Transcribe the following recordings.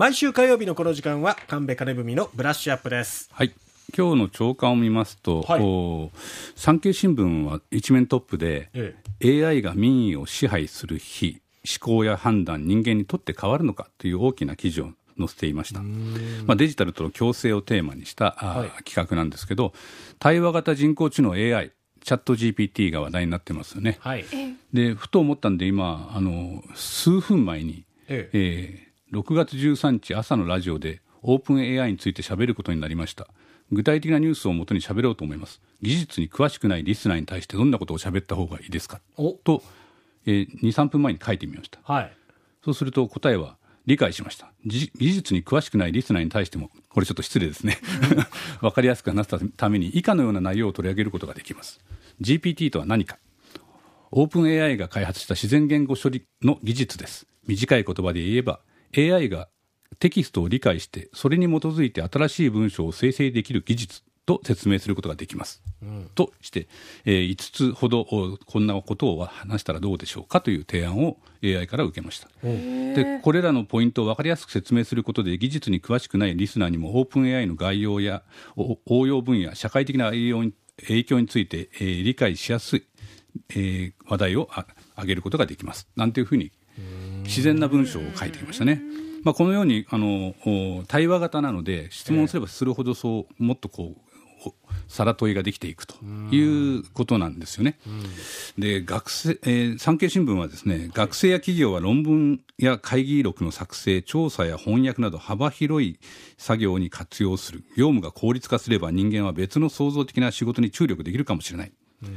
毎週火曜日のこの時間は神戸金文のブラッシュアップです。はい。今日の朝刊を見ますと、はい、産経新聞は一面トップで、ええ、AI が民意を支配する日思考や判断人間にとって変わるのかという大きな記事を載せていました、まあ、デジタルとの共生をテーマにした、はい、企画なんですけど対話型人工知能 AI チャット GPT が話題になってますよね、はい、でふと思ったんで今あの数分前に、ええ。えー、6月13日朝のラジオでオープン AI について喋ることになりました。具体的なニュースをもとに喋ろうと思います。技術に詳しくないリスナーに対してどんなことを喋った方がいいですか？と、えー、23分前に書いてみました、はい、そうすると答えは理解しました。技術に詳しくないリスナーに対してもこれちょっと失礼ですね。分かりやすく話すために以下のような内容を取り上げることができます。GPT とは何か。オープン AI が開発した自然言語処理の技術です。短い言葉で言えば AI がテキストを理解してそれに基づいて新しい文章を生成できる技術と説明することができます。うん、として、えー、5つほどこんなことを話したらどうでしょうかという提案を AI から受けました。でこれらのポイントを分かりやすく説明することで技術に詳しくないリスナーにもオープン AI の概要や応用分野社会的な影響に影響について、えー、理解しやすい、えー、話題を挙げることができますなんていうふうに自然な文章を書いていましたね。まあ、このようにあの対話型なので質問すればするほどそうもっとこう皿問いができていくということなんですよね。で学生、えー、産経新聞はですね学生や企業は論文や会議録の作成調査や翻訳など幅広い作業に活用する業務が効率化すれば人間は別の創造的な仕事に注力できるかもしれない。うん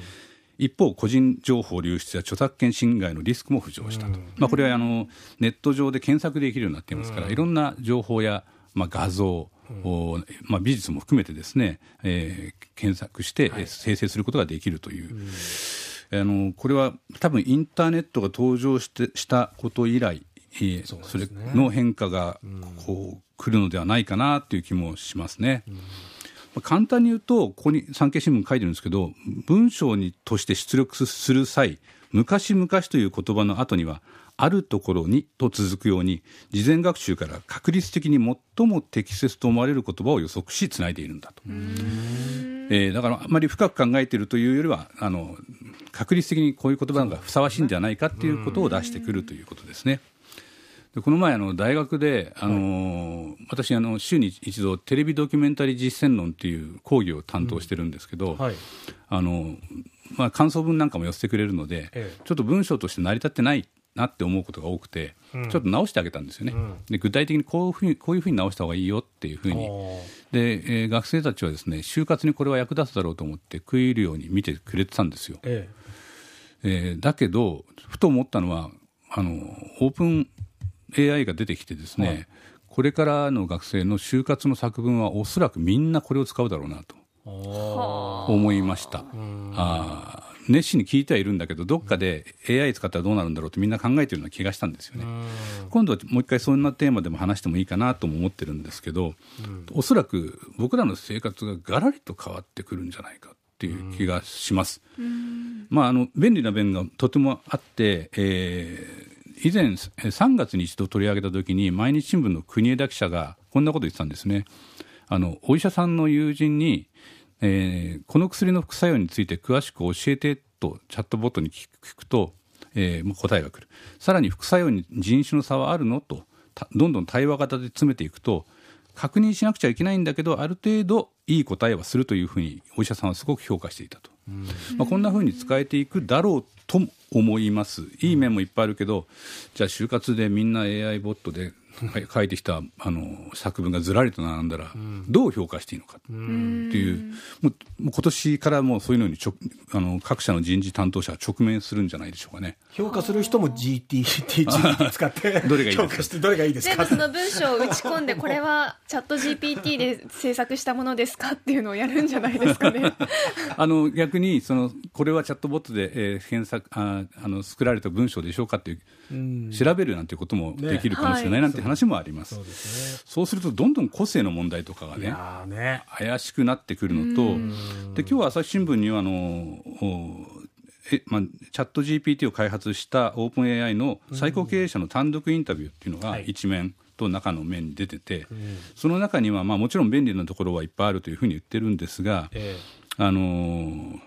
一方、個人情報流出や著作権侵害のリスクも浮上したと、まあ、これはあのネット上で検索できるようになっていますから、いろんな情報や、まあ、画像、うん、まあ、美術も含めてですね、えー、検索して生成することができるという、はい、あのこれは多分インターネットが登場してしたこと以来、えー、そ、ね、それの変化がこう来るのではないかなという気もしますね。うん簡単に言うと、ここに産経新聞書いてるんですけど、文章にとして出力する際、昔々という言葉の後には、あるところにと続くように事前学習から確率的に最も適切と思われる言葉を予測しつないでいるんだと、えー、だからあまり深く考えているというよりはあの確率的にこういう言葉がふさわしいんじゃないかということを出してくるということですね。でこの前あの大学で、あの、はい、私あの週に一度テレビドキュメンタリー実践論っていう講義を担当してるんですけど、うんはい、あのまあ、感想文なんかも寄せてくれるので、ええ、ちょっと文章として成り立ってないなって思うことが多くて、うん、ちょっと直してあげたんですよね、うん、で具体的にこういうふうにこういうふうに直した方がいいよっていうふうに。で、えー、学生たちはですね就活にこれは役立つだろうと思って食い入るように見てくれてたんですよ、ええ。えー、だけどふと思ったのはあのオープン AI が出てきてですね、はい、これからの学生の就活の作文はおそらくみんなこれを使うだろうなと思いました。あ熱心に聞いてはいるんだけどどっかで AI 使ったらどうなるんだろうってみんな考えてるような気がしたんですよね。今度はもう一回そんなテーマでも話してもいいかなとも思ってるんですけど、うん、おそらく僕らの生活ががらりと変わってくるんじゃないかっていう気がします。まあ、あの便利な面がとてもあって、えー、以前3月に一度取り上げた時に毎日新聞の国枝記者がこんなこと言ってたんですね。あのお医者さんの友人にえー、この薬の副作用について詳しく教えてとチャットボットに聞くと、えー、答えが来るさらに副作用に人種の差はあるのとどんどん対話型で詰めていくと確認しなくちゃいけないんだけどある程度いい答えはするというふうにお医者さんはすごく評価していたと、まあ、こんなふうに使えていくだろうと思います。いい面もいっぱいあるけどじゃあ就活でみんな AI ボットで 書いてきたあの作文がずらりと並んだら、どう評価していいのかっていう、もう今年からもうそういうのにちょあの各社の人事担当者は直面するんじゃないでしょうかね。評価する人も GT、GT 使って どれがいい評価してどれがいいですか？全部その文章を打ち込んで、これはチャット GPT で制作したものですかっていうのをやるんじゃないですかね。あの逆にその、これはチャットボットで、えー、検索ああの作られた文章でしょうかっていう、う調べるなんていうこともできるかもしれないなんて話もあります。そうですね、そうするとどんどん個性の問題とかがねね。怪しくなってくるのとで今日は朝日新聞にはあのえまあ、チャット GPT を開発したオープン AI の最高経営者の単独インタビューっていうのが一面と中の面に出てて、うん、その中には、まあ、もちろん便利なところはいっぱいあるというふうに言ってるんですが、えー、あのー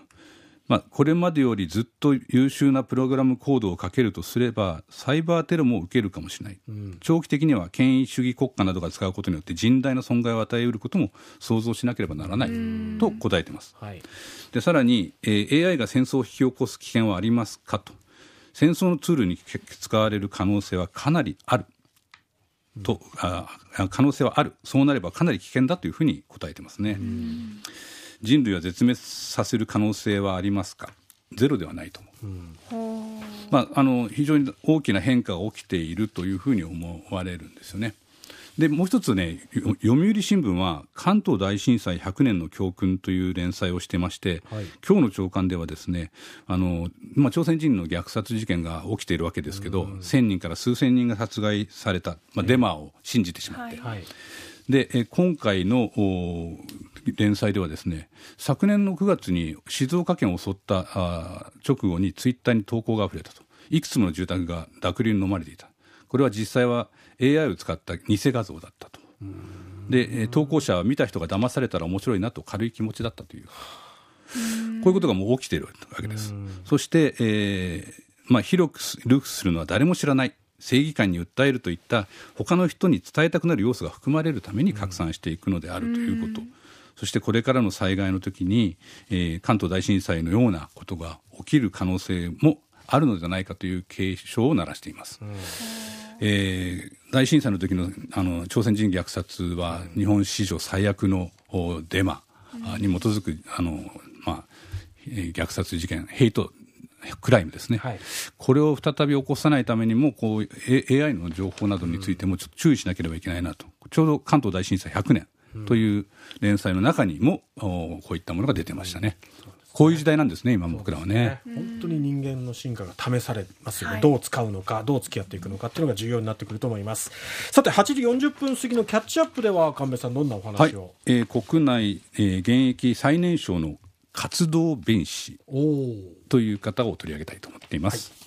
まあ、これまでよりずっと優秀なプログラムコードをかけるとすれば、サイバーテロも受けるかもしれない、うん、長期的には権威主義国家などが使うことによって、甚大な損害を与えうることも想像しなければならないと答えています。はい、でさらに、えー、AI が戦争を引き起こす危険はありますかと、戦争のツールに使われる可能性はかなりある。とあ可能性はある、そうなればかなり危険だというふうに答えてますね。うん人類は絶滅させる可能性はありますか？ゼロではないと思う、うん、まあ、あの非常に大きな変化が起きているというふうに思われるんですよね。でもう一つね、読売新聞は関東大震災100年の教訓という連載をしてまして、はい、今日の朝刊ではですね、あのまあ、朝鮮人の虐殺事件が起きているわけですけど、1000人から数千人が殺害された、まあ、デマを信じてしまって、はい、で今回の連載ではですね昨年の9月に静岡県を襲った直後にツイッターに投稿があふれたと。いくつもの住宅が濁流に飲まれていた。これは実際は AI を使った偽画像だったと。で投稿者は見た人が騙されたら面白いなと軽い気持ちだったという。こういうことがもう起きているわけです。そして、えーまあ、広くルフするのは誰も知らない。正義感に訴えるといった他の人に伝えたくなる要素が含まれるために拡散していくのであるということ、そしてこれからの災害の時に、えー、関東大震災のようなことが起きる可能性もあるのではないかという警鐘を鳴らしています。うん。えー、大震災の時のあの朝鮮人虐殺は日本史上最悪のデマに基づくあの、まあ、虐殺事件ヘイトクライムですね、はい、これを再び起こさないためにもこう AI の情報などについてもちょっと注意しなければいけないなと、ちょうど関東大震災100年という連載の中にも、こういったものが出てましたね。こういう時代なんですね、今僕らはね。本当に人間の進化が試されますよね、はい、どう使うのか、どう付き合っていくのかっていうのが重要になってくると思います。さて、8時40分過ぎのキャッチアップでは、神戸さん、どんなお話を、はい、えー、国内、えー、現役最年少の活動弁士という方を取り上げたいと思っています。はい